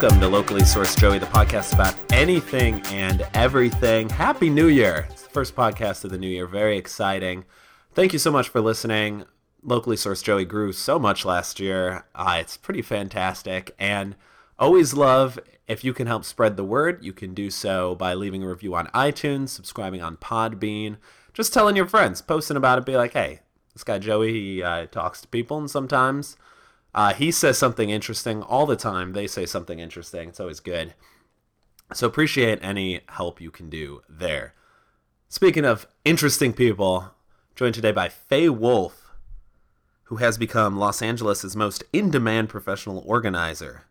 Welcome to Locally Sourced Joey, the podcast about anything and everything. Happy New Year! It's the first podcast of the new year. Very exciting. Thank you so much for listening. Locally Sourced Joey grew so much last year. Uh, it's pretty fantastic. And always love if you can help spread the word. You can do so by leaving a review on iTunes, subscribing on Podbean, just telling your friends, posting about it, be like, hey, this guy Joey, he uh, talks to people, and sometimes uh, he says something interesting all the time. They say something interesting. It's always good. So appreciate any help you can do there. Speaking of interesting people, joined today by Faye Wolf, who has become Los Angeles' most in-demand professional organizer.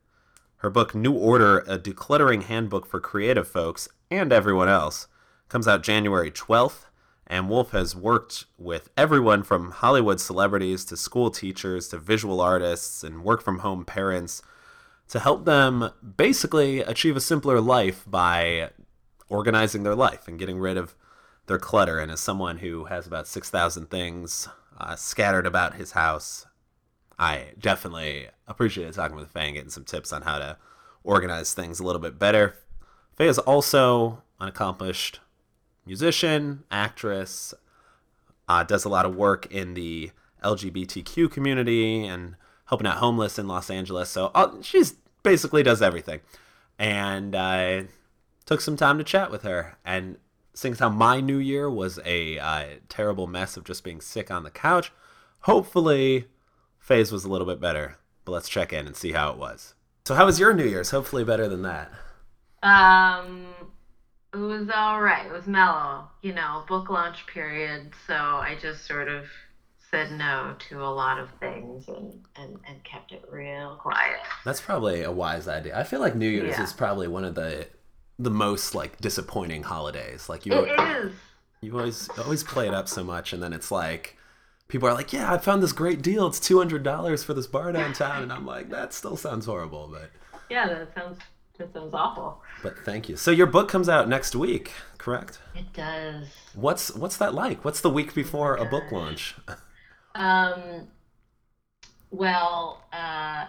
Her book New Order: A Decluttering Handbook for Creative Folks and Everyone Else comes out January 12th and Wolf has worked with everyone from Hollywood celebrities to school teachers to visual artists and work from home parents to help them basically achieve a simpler life by organizing their life and getting rid of their clutter. And as someone who has about 6,000 things uh, scattered about his house, I definitely appreciate talking with Faye and getting some tips on how to organize things a little bit better. Faye is also an accomplished musician, actress, uh, does a lot of work in the LGBTQ community and helping out homeless in Los Angeles. So uh, she's basically does everything. And I took some time to chat with her and seeing how my new year was a uh, terrible mess of just being sick on the couch. Hopefully, Faye's was a little bit better, but let's check in and see how it was. So, how was your New Year's? Hopefully, better than that. Um, it was all right. It was mellow, you know, book launch period. So I just sort of said no to a lot of things and, and, and kept it real quiet. That's probably a wise idea. I feel like New Year's yeah. is probably one of the the most like disappointing holidays. Like you It is. You always always play it up so much and then it's like people are like, "Yeah, I found this great deal. It's $200 for this bar downtown." and I'm like, "That still sounds horrible." But Yeah, that sounds that sounds awful. But thank you. So your book comes out next week, correct? It does. What's what's that like? What's the week before a book launch? Um. Well, uh,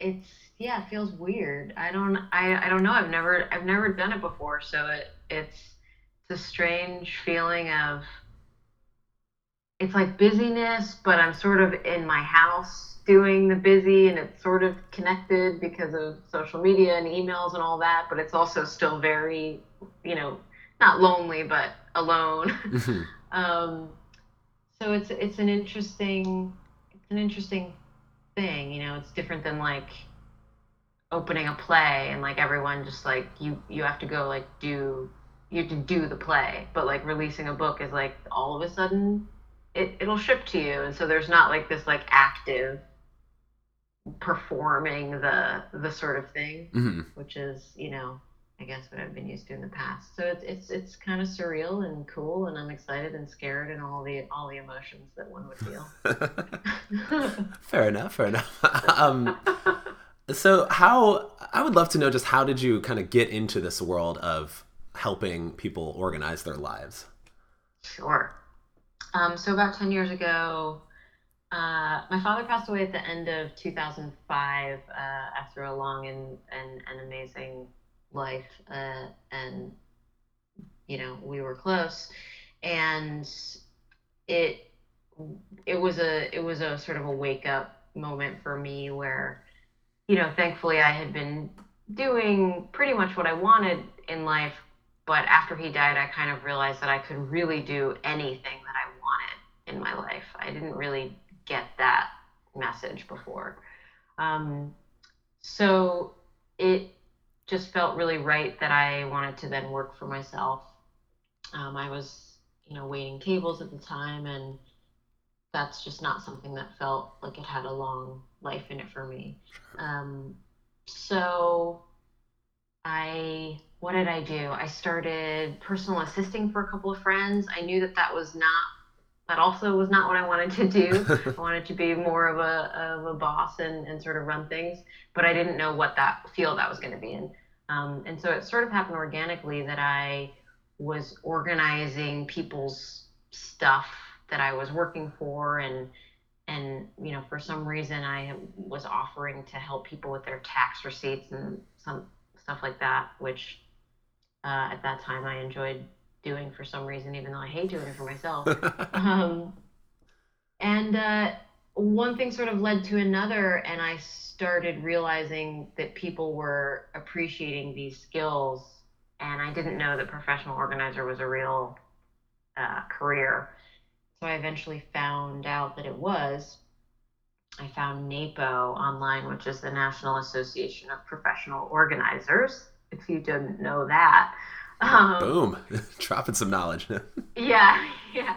it's yeah, it feels weird. I don't I I don't know. I've never I've never done it before, so it it's it's a strange feeling of it's like busyness, but I'm sort of in my house doing the busy and it's sort of connected because of social media and emails and all that, but it's also still very, you know, not lonely, but alone. Mm-hmm. um, so it's it's an interesting it's an interesting thing, you know. It's different than like opening a play and like everyone just like you you have to go like do you have to do the play, but like releasing a book is like all of a sudden it, it'll ship to you and so there's not like this like active performing the the sort of thing, mm-hmm. which is you know I guess what I've been used to in the past. So it's it's it's kind of surreal and cool, and I'm excited and scared and all the all the emotions that one would feel. fair enough. Fair enough. um, so how I would love to know just how did you kind of get into this world of helping people organize their lives? Sure. Um, so about ten years ago, uh, my father passed away at the end of 2005 uh, after a long and, and, and amazing life. Uh, and, you know, we were close. And it, it was a, it was a sort of a wake up moment for me where, you know, thankfully I had been doing pretty much what I wanted in life. But after he died, I kind of realized that I could really do anything in my life. I didn't really get that message before. Um, so it just felt really right that I wanted to then work for myself. Um, I was, you know, waiting tables at the time, and that's just not something that felt like it had a long life in it for me. Um, so I, what did I do? I started personal assisting for a couple of friends. I knew that that was not that also was not what I wanted to do. I wanted to be more of a of a boss and, and sort of run things, but I didn't know what that field I was going to be in. Um, and so it sort of happened organically that I was organizing people's stuff that I was working for and and you know for some reason I was offering to help people with their tax receipts and some stuff like that, which uh, at that time I enjoyed doing for some reason, even though I hate doing it for myself. um, and uh, one thing sort of led to another, and I started realizing that people were appreciating these skills, and I didn't know that professional organizer was a real uh, career. So I eventually found out that it was. I found NAPO online, which is the National Association of Professional Organizers. If you didn't know that, um, boom, dropping some knowledge. yeah, yeah.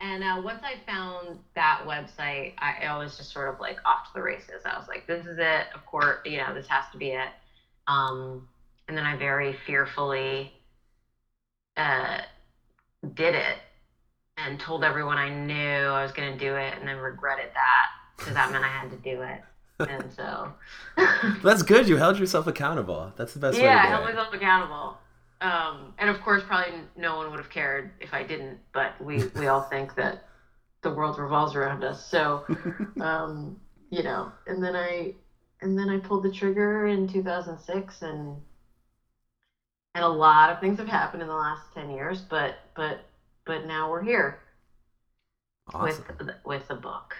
And uh, once I found that website, I, I, was just sort of like off to the races. I was like, this is it. Of course, you know, this has to be it. Um, and then I very fearfully uh, did it and told everyone I knew I was going to do it and then regretted that because that meant I had to do it. And so. That's good. You held yourself accountable. That's the best yeah, way to do I held myself accountable. Um, and of course, probably no one would have cared if I didn't, but we, we all think that the world revolves around us. So, um, you know, and then I, and then I pulled the trigger in 2006 and, and a lot of things have happened in the last 10 years, but, but, but now we're here awesome. with, with the book.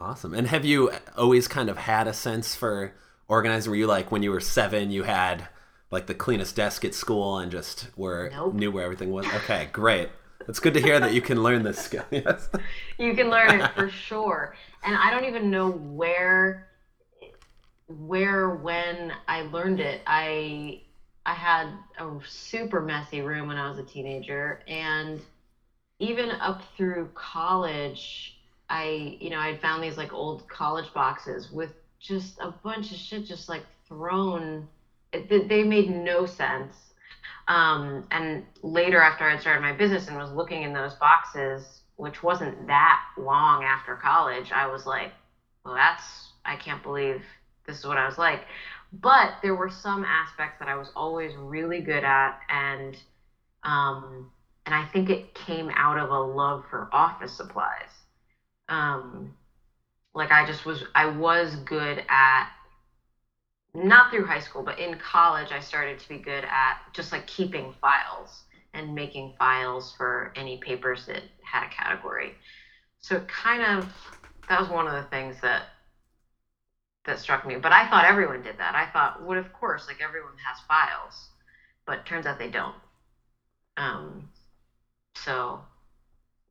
Awesome. And have you always kind of had a sense for organizing? Were you like when you were seven, you had like the cleanest desk at school and just were nope. knew where everything was. Okay, great. It's good to hear that you can learn this skill. Yes. You can learn it for sure. And I don't even know where where when I learned it. I I had a super messy room when I was a teenager and even up through college I you know, I'd found these like old college boxes with just a bunch of shit just like thrown it, they made no sense. Um, and later, after I started my business and was looking in those boxes, which wasn't that long after college, I was like, well, that's, I can't believe this is what I was like. But there were some aspects that I was always really good at. And, um, and I think it came out of a love for office supplies. Um, like I just was, I was good at not through high school, but in college, I started to be good at just like keeping files and making files for any papers that had a category. So it kind of that was one of the things that that struck me. But I thought everyone did that. I thought, well, of course, like everyone has files, but turns out they don't. Um, so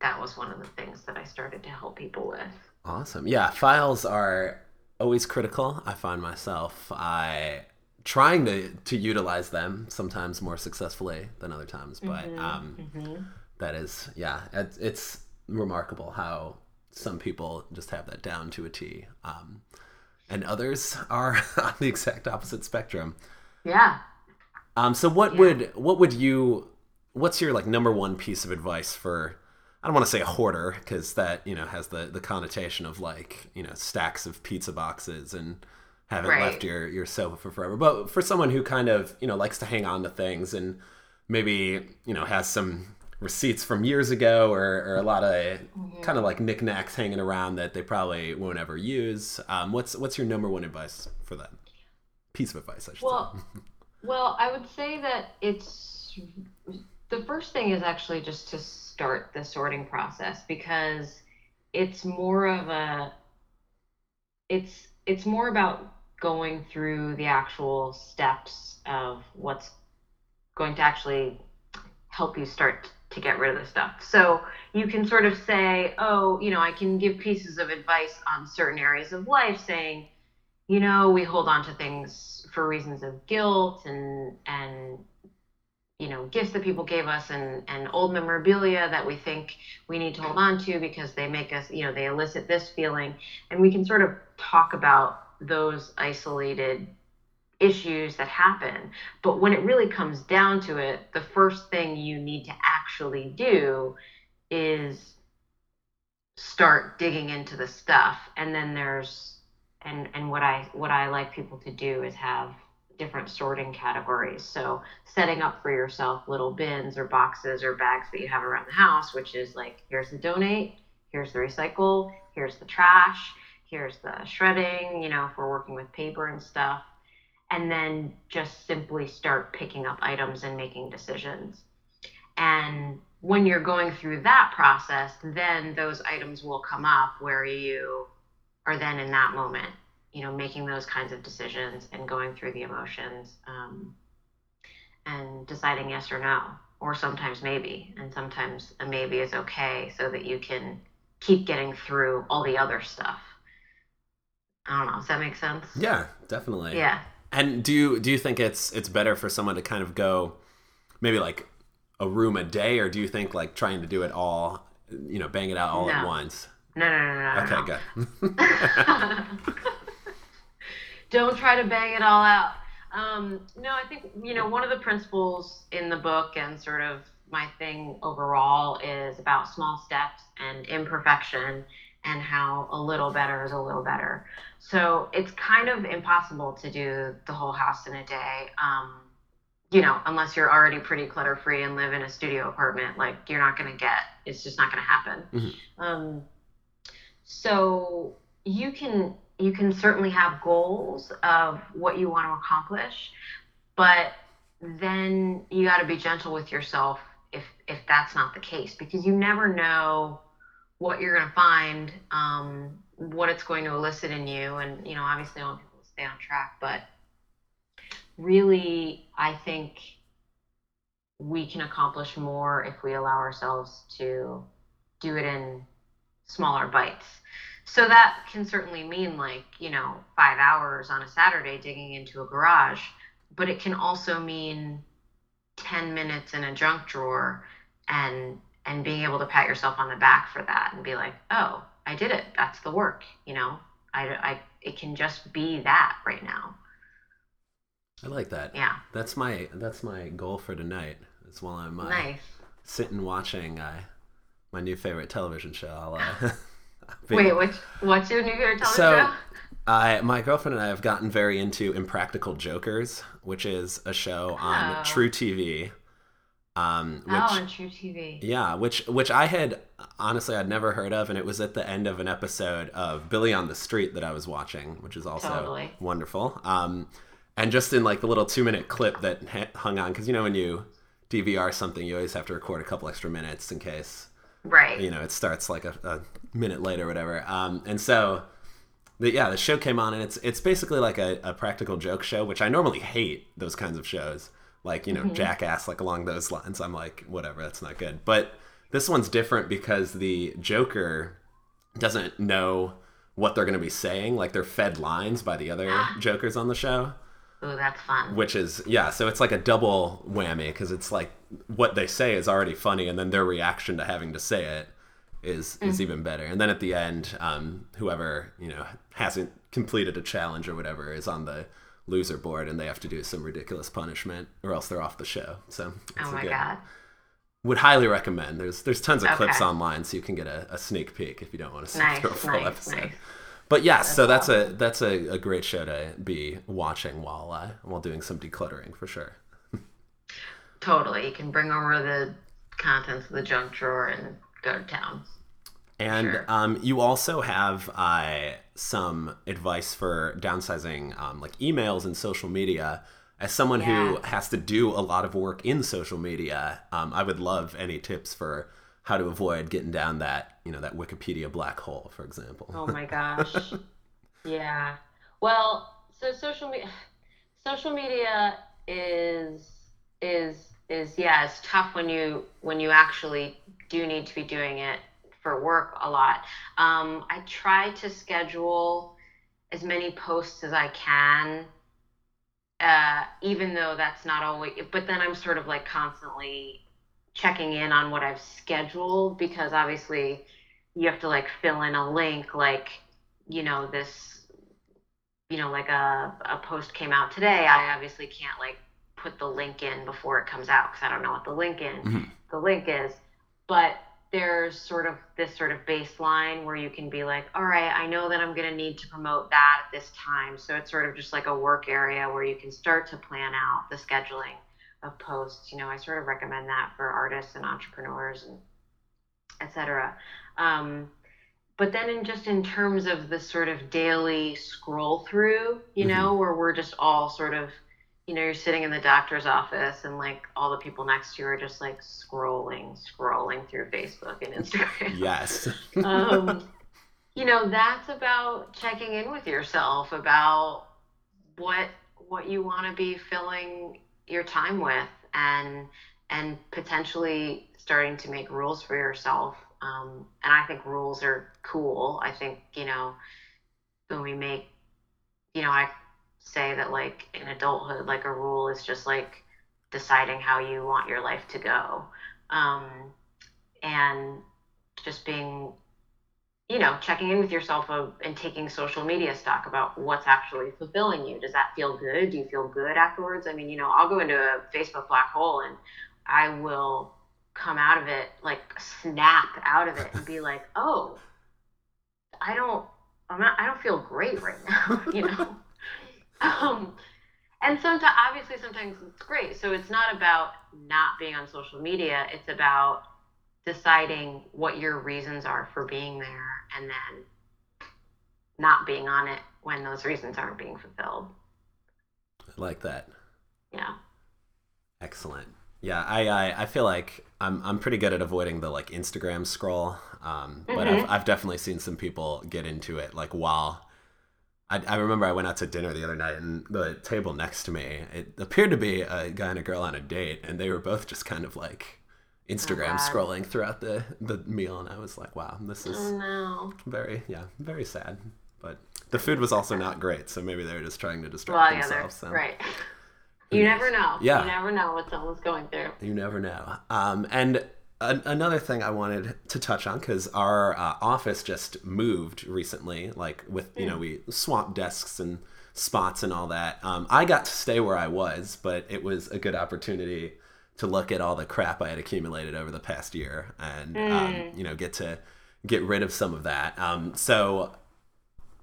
that was one of the things that I started to help people with. Awesome. Yeah, files are always critical. I find myself I trying to to utilize them sometimes more successfully than other times, but mm-hmm. Um, mm-hmm. That is yeah, it's, it's remarkable how some people just have that down to a T, um, and others are on the exact opposite spectrum. Yeah. Um. So what yeah. would what would you? What's your like number one piece of advice for I don't want to say a hoarder because that you know has the the connotation of like you know stacks of pizza boxes and haven't right. left your your sofa for forever. But for someone who kind of you know likes to hang on to things and maybe you know has some receipts from years ago or, or a lot of mm-hmm. kind of like knickknacks hanging around that they probably won't ever use. Um, what's what's your number one advice for that piece of advice? I should well, say. well, I would say that it's the first thing is actually just to start the sorting process because it's more of a it's it's more about going through the actual steps of what's going to actually help you start to get rid of the stuff. So you can sort of say, oh, you know, I can give pieces of advice on certain areas of life saying, you know, we hold on to things for reasons of guilt and and you know gifts that people gave us and and old memorabilia that we think we need to hold on to because they make us you know they elicit this feeling. And we can sort of talk about those isolated issues that happen. But when it really comes down to it the first thing you need to actually do is start digging into the stuff. And then there's and and what i what i like people to do is have different sorting categories. So setting up for yourself little bins or boxes or bags that you have around the house, which is like here's the donate, here's the recycle, here's the trash, here's the shredding, you know, if we're working with paper and stuff. And then just simply start picking up items and making decisions. And when you're going through that process, then those items will come up where you are then in that moment, you know, making those kinds of decisions and going through the emotions um, and deciding yes or no, or sometimes maybe. And sometimes a maybe is okay so that you can keep getting through all the other stuff. I don't know. Does that make sense? Yeah, definitely. Yeah. And do you do you think it's it's better for someone to kind of go maybe like a room a day, or do you think like trying to do it all, you know, bang it out all at No. once? No, no, no, no. Okay, no. good. Don't try to bang it all out. Um, no, I think you know one of the principles in the book and sort of my thing overall is about small steps and imperfection and how a little better is a little better. So it's kind of impossible to do the whole house in a day. Um, you know, unless you're already pretty clutter free and live in a studio apartment, like you're not going to get, it's just not going to happen. Mhm. Um, so you can you can certainly have goals of what you want to accomplish, but then you got to be gentle with yourself if if that's not the case because you never know what you're going to find, um, what it's going to elicit in you, and you know obviously I want people to stay on track, but really I think we can accomplish more if we allow ourselves to do it in smaller bites. So that can certainly mean like, you know, five hours on a Saturday digging into a garage, but it can also mean 10 minutes in a junk drawer and and being able to pat yourself on the back for that and be like, oh, I did it. That's the work, you know. I, I it can just be that right now. I like that. Yeah, That's my that's my goal for tonight. Is while I'm uh, nice. sitting watching uh, my new favorite television show. I'll, uh, Wait, which what's your new favorite television So, show? I, my girlfriend and I have gotten very into Impractical Jokers, which is a show on Oh. truTV. Um, which, oh, on truTV. yeah, which which I had honestly I'd never heard of, and it was at the end of an episode of Billy on the Street that I was watching, which is also Totally. wonderful. Um, and just in like the little two minute clip that hung on, because you know when you DVR something, you always have to record a couple extra minutes in case Right. you know it starts like a, a minute later or whatever. Um, and so the, yeah the show came on and it's it's basically like a, a practical joke show which i normally hate those kinds of shows. Like you know jackass like along those lines. I'm like whatever that's not good. But this one's different because the joker doesn't know what they're going to be saying. Like they're fed lines by the other jokers on the show Ooh, that's fun. which is yeah so it's like a double whammy because it's like what they say is already funny and then their reaction to having to say it is is even better and then at the end um, whoever you know hasn't completed a challenge or whatever is on the loser board and they have to do some ridiculous punishment or else they're off the show so it's Oh my good god. would highly recommend there's there's tons of clips online so you can get a, a sneak peek if you don't want to see Nice, through a full nice, episode nice. But yes, so that's a that's a, a great show to be watching while uh, while doing some decluttering for sure. Totally. You can bring over the contents of the junk drawer and go to town. And Sure. um, you also have uh, some advice for downsizing, um, like emails and social media. As someone who has to do a lot of work in social media, um, I would love any tips for how to avoid getting down that you know that Wikipedia black hole, for example. Oh my gosh. yeah. Well, so social media social media is is is yeah, it's tough when you when you actually do need to be doing it for work a lot. Um, I try to schedule as many posts as I can, uh, even though that's not always. But then I'm sort of like constantly checking in on what I've scheduled because obviously you have to like fill in a link like you know this you know like a, a post came out today. I obviously can't like put the link in before it comes out because i don't know what the link in Mhm. the link is. But there's sort of this sort of baseline where you can be like all right i know that i'm going to need to promote that at this time. So it's sort of just like a work area where you can start to plan out the scheduling of posts you know i sort of recommend that for artists and entrepreneurs and etc um, but then in just in terms of the sort of daily scroll through, you mm-hmm. know, where we're just all sort of, you know, you're sitting in the doctor's office and like all the people next to you are just like scrolling, scrolling through Facebook and Instagram. Yes. um, you know, that's about checking in with yourself about what what you want to be filling your time with and and potentially starting to make rules for yourself um, and I think rules are cool. I think, you know, when we make, you know, I say that like in adulthood, like a rule is just like deciding how you want your life to go. Um, and just being, you know, checking in with yourself and taking social media stock about what's actually fulfilling you. Does that feel good? Do you feel good afterwards? I mean, you know, I'll go into a Facebook black hole and I will come out of it, like snap out of it and be like, oh, I don't, I'm not, I don't feel great right now, you know? um, and sometimes, obviously, sometimes it's great. So it's not about not being on social media. It's about deciding what your reasons are for being there and then not being on it when those reasons aren't being fulfilled. I like that. Yeah. Excellent. Yeah, I, I, I feel like I'm I'm pretty good at avoiding the like Instagram scroll, um, but mm-hmm. I've I've definitely seen some people get into it like while. I, I remember I went out to dinner the other night and the table next to me it appeared to be a guy and a girl on a date and they were both just kind of like Instagram oh, scrolling throughout the the meal and I was like wow this is oh, no. very yeah very sad but the food was also not great so maybe they were just trying to distract well, themselves so. right you never know. Yeah. You never know what someone's going through. You never know. Um, and a- another thing I wanted to touch on because our uh, office just moved recently, like with, you mm. know, hmm. we swapped desks and spots and all that. Um, I got to stay where I was, but it was a good opportunity to look at all the crap I had accumulated over the past year and, mm. um, you know, get to get rid of some of that. Um, so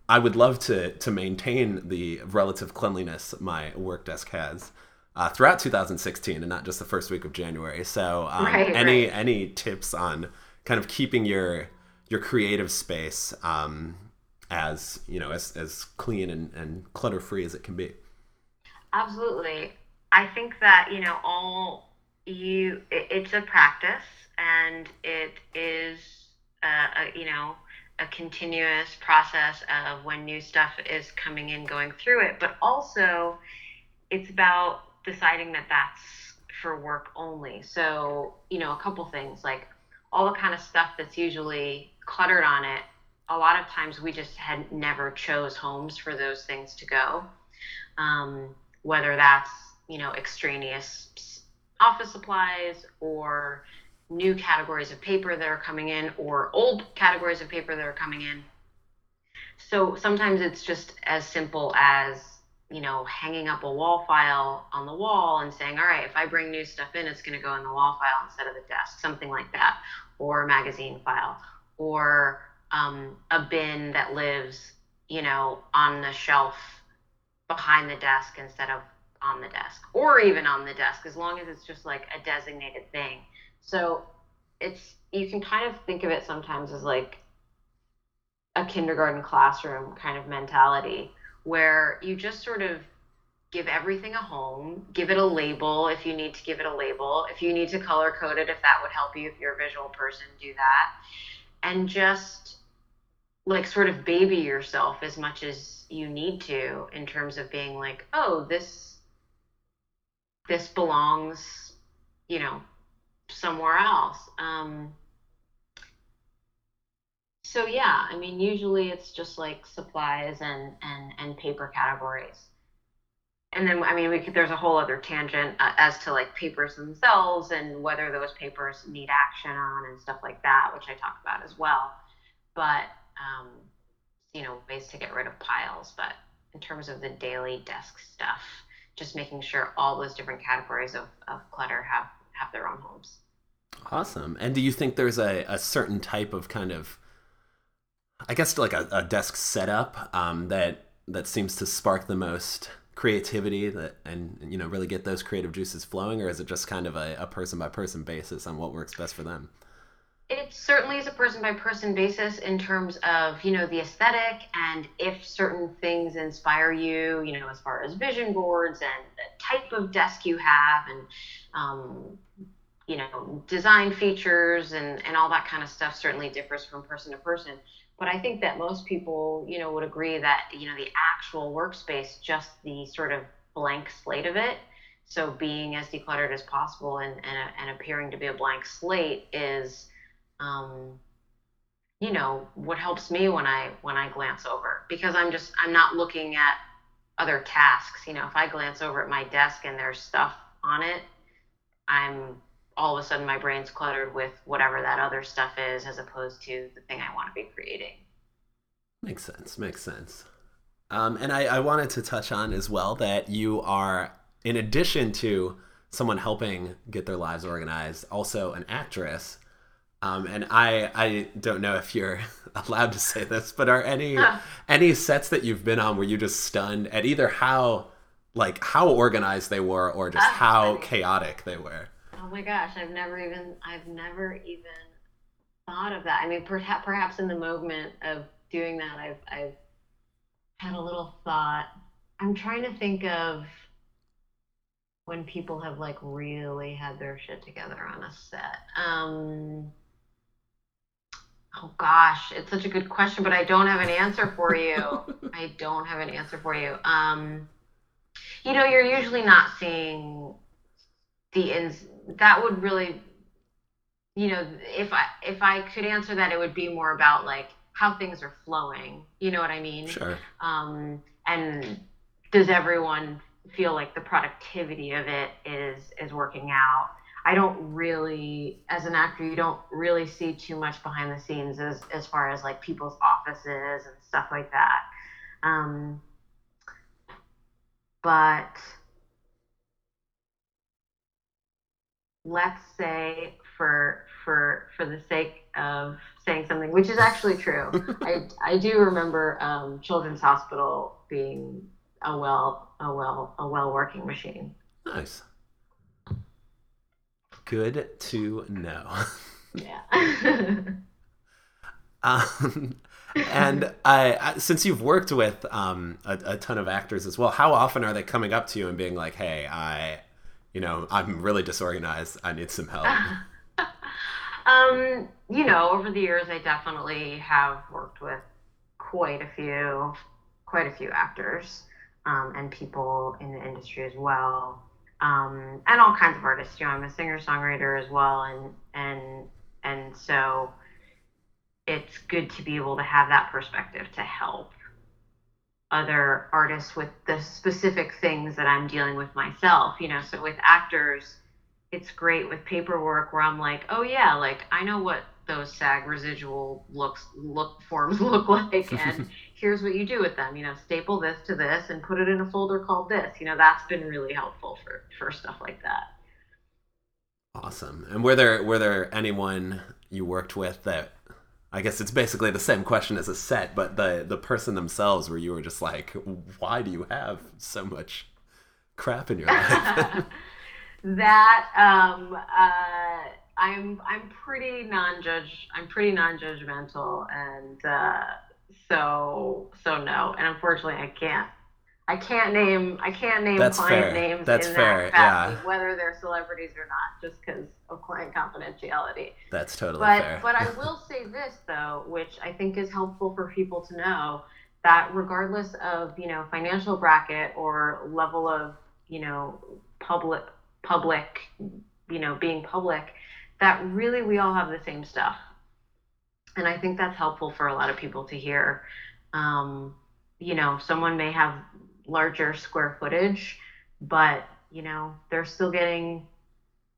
I would love to to maintain the relative cleanliness my work desk has uh, throughout 2016 and not just the first week of January. So, um, right, any right. any tips on kind of keeping your your creative space um, as you know as as clean and, and clutter free as it can be? Absolutely, I think that you know all you it's a practice and it is uh, a, you know a continuous process of when new stuff is coming in, going through it, but also it's about deciding that that's for work only. So, you know, a couple things like all the kind of stuff that's usually cluttered on it. A lot of times we just had never chose homes for those things to go. Um, whether that's, you know, extraneous office supplies or new categories of paper that are coming in or old categories of paper that are coming in. So sometimes it's just as simple as, you know, hanging up a wall file on the wall and saying, all right, if I bring new stuff in, it's going to go in the wall file instead of the desk, something like that, or a magazine file, or um, a bin that lives, you know, on the shelf behind the desk instead of on the desk, or even on the desk, as long as it's just like a designated thing so it's you can kind of think of it sometimes as like a kindergarten classroom kind of mentality where you just sort of give everything a home, give it a label if you need to give it a label. If you need to color code it, if that would help you, if you're a visual person, do that. And just like sort of baby yourself as much as you need to in terms of being like, oh, this this belongs, you know, somewhere else. Um, so yeah, I mean, usually it's just like supplies and and and paper categories. And then, I mean, we could, there's a whole other tangent uh, as to like papers themselves and whether those papers need action on and stuff like that, which I talk about as well. But, um, you know, ways to get rid of piles. But in terms of the daily desk stuff, just making sure all those different categories of, of clutter have have their own homes. Awesome. And do you think there's a, a certain type of kind of, I guess, like a, a desk setup um, that that seems to spark the most creativity that and you know really get those creative juices flowing, or is it just kind of a, a person by person basis on what works best for them? It certainly is a person by person basis in terms of you know the aesthetic and if certain things inspire you you know as far as vision boards and the type of desk you have and um, you know design features and and all that kind of stuff certainly differs from person to person. But i think that most people you know would agree that you know the actual workspace just the sort of blank slate of it so being as decluttered as possible and and, and appearing to be a blank slate is um, you know what helps me when i when i glance over because i'm just i'm not looking at other tasks. You know if i glance over at my desk and there's stuff on it i'm all of a sudden my brain's cluttered with whatever that other stuff is as opposed to the thing i want to be creating. Makes sense makes sense. Um, and I, I wanted to touch on as well that you are in addition to someone helping get their lives organized also an actress um, and I I don't know if you're allowed to say this, but are any huh. any sets that you've been on where you just stunned at either how like how organized they were or just That's how funny. chaotic they were? Oh my gosh, I've never even I've never even thought of that. I mean, perhaps perhaps in the moment of doing that, I've I've had a little thought. I'm trying to think of when people have like really had their shit together on a set. Um, Oh gosh, it's such a good question, but I don't have an answer for you. I don't have an answer for you. Um, you know, you're usually not seeing the ins. That would really, you know, if I if I could answer that, it would be more about like how things are flowing. You know what I mean? Sure. Um, and does everyone feel like the productivity of it is is working out? I don't really, as an actor, you don't really see too much behind the scenes as as far as like people's offices and stuff like that. Um, but let's say for for for the sake of saying something which is actually true. I i do remember um, children's hospital being a well a well a well working machine. Nice Good to know. Yeah. um, and I, since you've worked with um, a, a, ton of actors as well, how often are they coming up to you and being like, "Hey, I, you know, I'm really disorganized. I need some help." um, you know, over the years, I definitely have worked with quite a few, quite a few actors um, and people in the industry as well um, and all kinds of artists. You know, I'm a singer songwriter as well, and and and so it's good to be able to have that perspective to help other artists with the specific things that I'm dealing with myself. You know, so with actors, it's great with paperwork where I'm like, oh yeah, like I know what those SAG residual looks look forms look like, and here's what you do with them. You know, staple this to this and put it in a folder called this. You know, that's been really helpful for for stuff like that. Awesome. And were there were there anyone you worked with that I guess it's basically the same question as a set, but the the person themselves where you were just like, why do you have so much crap in your life? that um uh I'm I'm pretty non-judge I'm pretty non-judgmental and uh, so so no and unfortunately I can't I can't name I can't name That's client fair. names That's in fair. that capacity, yeah. whether they're celebrities or not just because of client confidentiality. That's totally but, fair. But I will say this though, which I think is helpful for people to know that regardless of you know financial bracket or level of you know public public you know being public that really we all have the same stuff. And I think that's helpful for a lot of people to hear. Um, you know, someone may have larger square footage, but, you know, they're still getting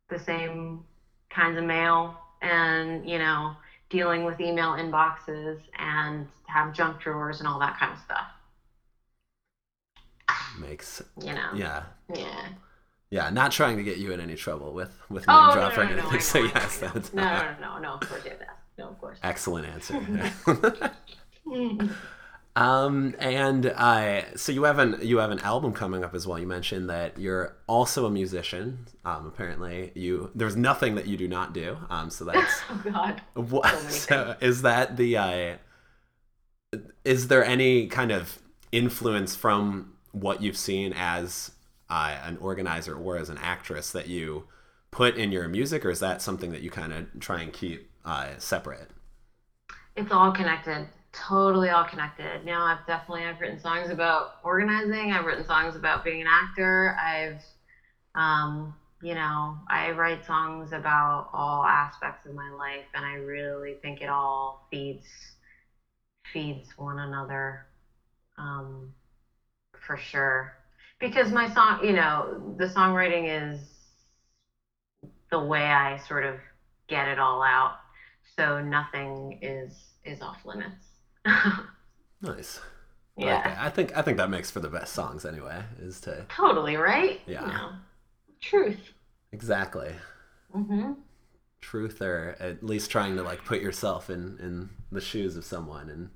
the same kinds of mail and, you know, dealing with email inboxes and have junk drawers and all that kind of stuff. Makes, you know, yeah. Yeah. Yeah, not trying to get you in any trouble with with name oh, drop no, or no, anything. No, so yes, no, that's no, no, no, no, of course you that. No, of course. Excellent answer. Um, and uh, so you have an you have an album coming up as well. You mentioned that you're also a musician. Um, apparently, you there's nothing that you do not do. Um, so that's oh God. what. So So is that the? Uh, is there any kind of influence from what you've seen as uh, an organizer or as an actress that you put in your music, or is that something that you kind of try and keep uh, separate? It's all connected. Totally all connected. Now I've definitely I've written songs about organizing. I've written songs about being an actor. I've um, you know, I write songs about all aspects of my life and I really think it all feeds feeds one another. Um, for sure. Because my song, you know, the songwriting is the way I sort of get it all out. So nothing is is off limits. Nice. Yeah. that. I think I think that makes for the best songs anyway. Is to Totally, right? Yeah. Know, truth. exactly Mm-hmm. truth, or at least trying to like put yourself in in the shoes of someone, and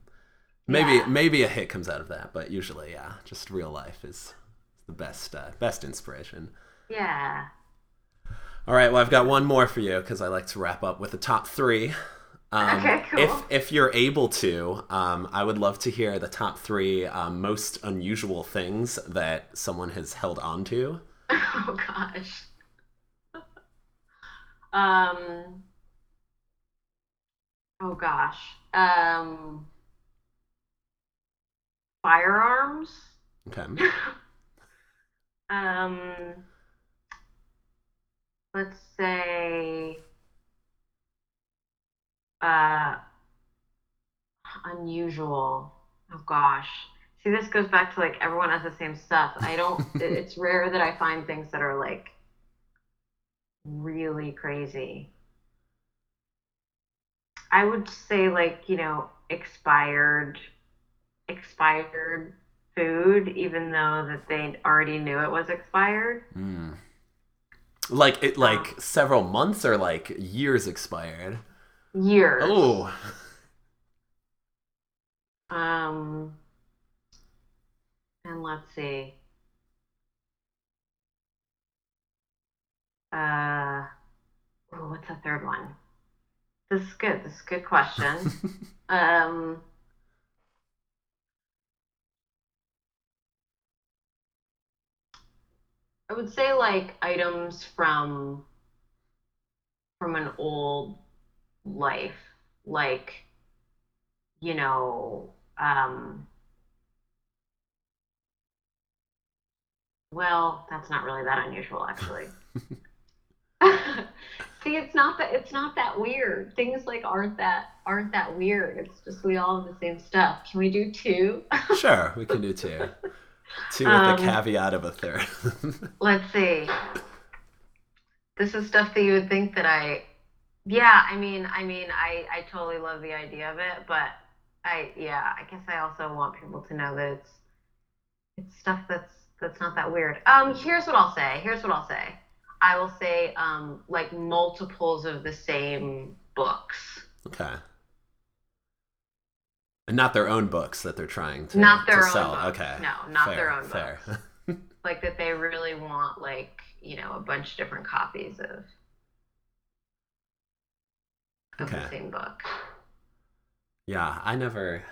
maybe Yeah. maybe a hit comes out of that. But usually, yeah, just real life is the best uh, best inspiration. Yeah. All right, well, I've got one more for you because I like to wrap up with the top three. Um, Okay, cool. If if you're able to, um, I would love to hear the top three um, most unusual things that someone has held on to. Oh gosh. Um. Oh gosh. Um. Firearms. Okay. Um. Let's say. Uh. Unusual. Oh gosh. See, this goes back to like everyone has the same stuff. I don't. it- it's rare that I find things that are like really crazy. I would say like, you know, expired expired food even though that they already knew it was expired. Mm. Like it, like several months or like years expired. Years. Oh, Um and let's see. Uh ooh, what's the third one? This is good. This is a good question. Um, I would say like items from from an old life, like you know, um, well, that's not really that unusual actually. See, it's not that it's not that weird. Things like aren't that aren't that weird. It's just we all have the same stuff. Can we do two? sure, we can do two. Two with Um, the caveat of a third. Let's see. This is stuff that you would think that I yeah, I mean I mean I I totally love the idea of it, but I yeah, I guess I also want people to know that it's it's stuff that's that's not that weird. Um here's what I'll say. Here's what I'll say. I will say um like multiples of the same books. okay. And not their own books that they're trying to, Not their to own sell. books. Okay. No, not fair, their own fair. Like that they really want like, you know, a bunch of different copies of of Okay. the same book. Yeah, I never,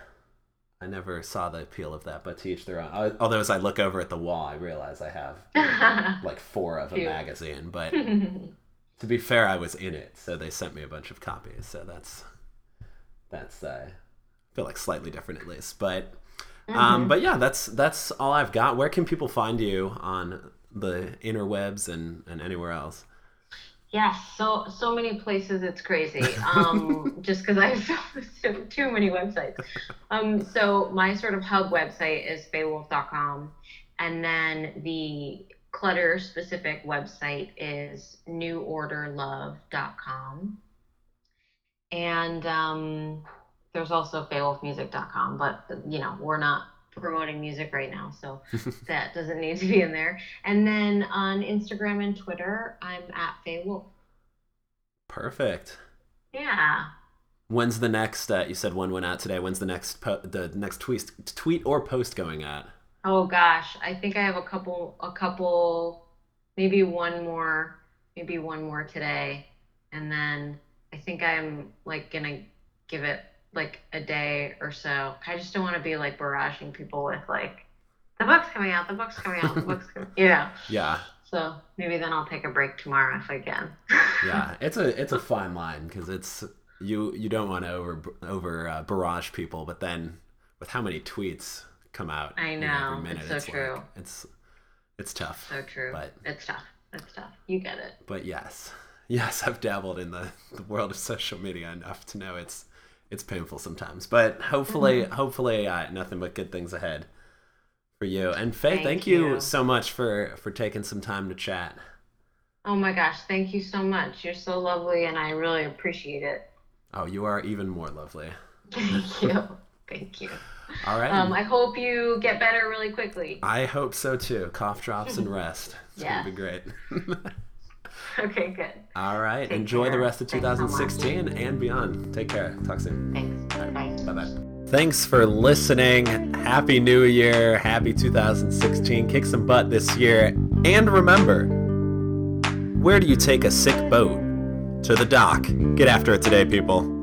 I never saw the appeal of that. But to each their own. I- Although as I look over at the wall, I realize I have like four of a Cute. magazine. But to be fair, I was in it, so they sent me a bunch of copies. So that's that's uh, Feel like slightly different at least. But um, Mhm. but yeah, that's that's all I've got. Where can people find you on the interwebs and and anywhere else? Yes, so so many places it's crazy. Um, just because I have too many websites. Um, so my sort of hub website is fayewolf.com, and then the clutter specific website is neworderlove.com. And um, there's also fayewolfmusic.com, but you know we're not promoting music right now, so that doesn't need to be in there. And then on Instagram and Twitter, I'm at Wolf. Perfect. Yeah. When's the next? Uh, you said one went out today. When's the next po- the next tweet tweet or post going out? Oh gosh, I think I have a couple, a couple, maybe one more, maybe one more today, and then I think I'm like gonna give it like a day or so. I just don't want to be like barraging people with like the book's coming out, the book's coming out, the book's coming. Yeah. Yeah. So maybe then I'll take a break tomorrow if I can. yeah, it's a it's a fine line because it's you you don't want to over over uh, barrage people, but then with how many tweets come out, I know, you know every minute, it's so it's true. Like, it's it's tough. So true. But it's tough. It's tough. You get it. but yes, yes, I've dabbled in the the world of social media enough to know it's it's painful sometimes. But hopefully, Mm-hmm. hopefully, uh, nothing but good things ahead for you. And Faye, thank, Thank you. you. so much for for taking some time to chat. Oh my gosh, thank you so much. You're so lovely and I really appreciate it. Oh, you are even more lovely. Thank you. Thank you. All right. Um, I hope you get better really quickly. I hope so too. Cough drops and rest. It's Yeah. gonna be great. Okay, good. All right. Take Enjoy the rest of Thanks so 2016 and beyond. Take care. Talk soon. Thanks. Bye. Bye bye. Thanks for listening. Happy New Year. Happy 2016. Kick some butt this year. And remember, where do you take a sick boat? To the dock. Get after it today, people.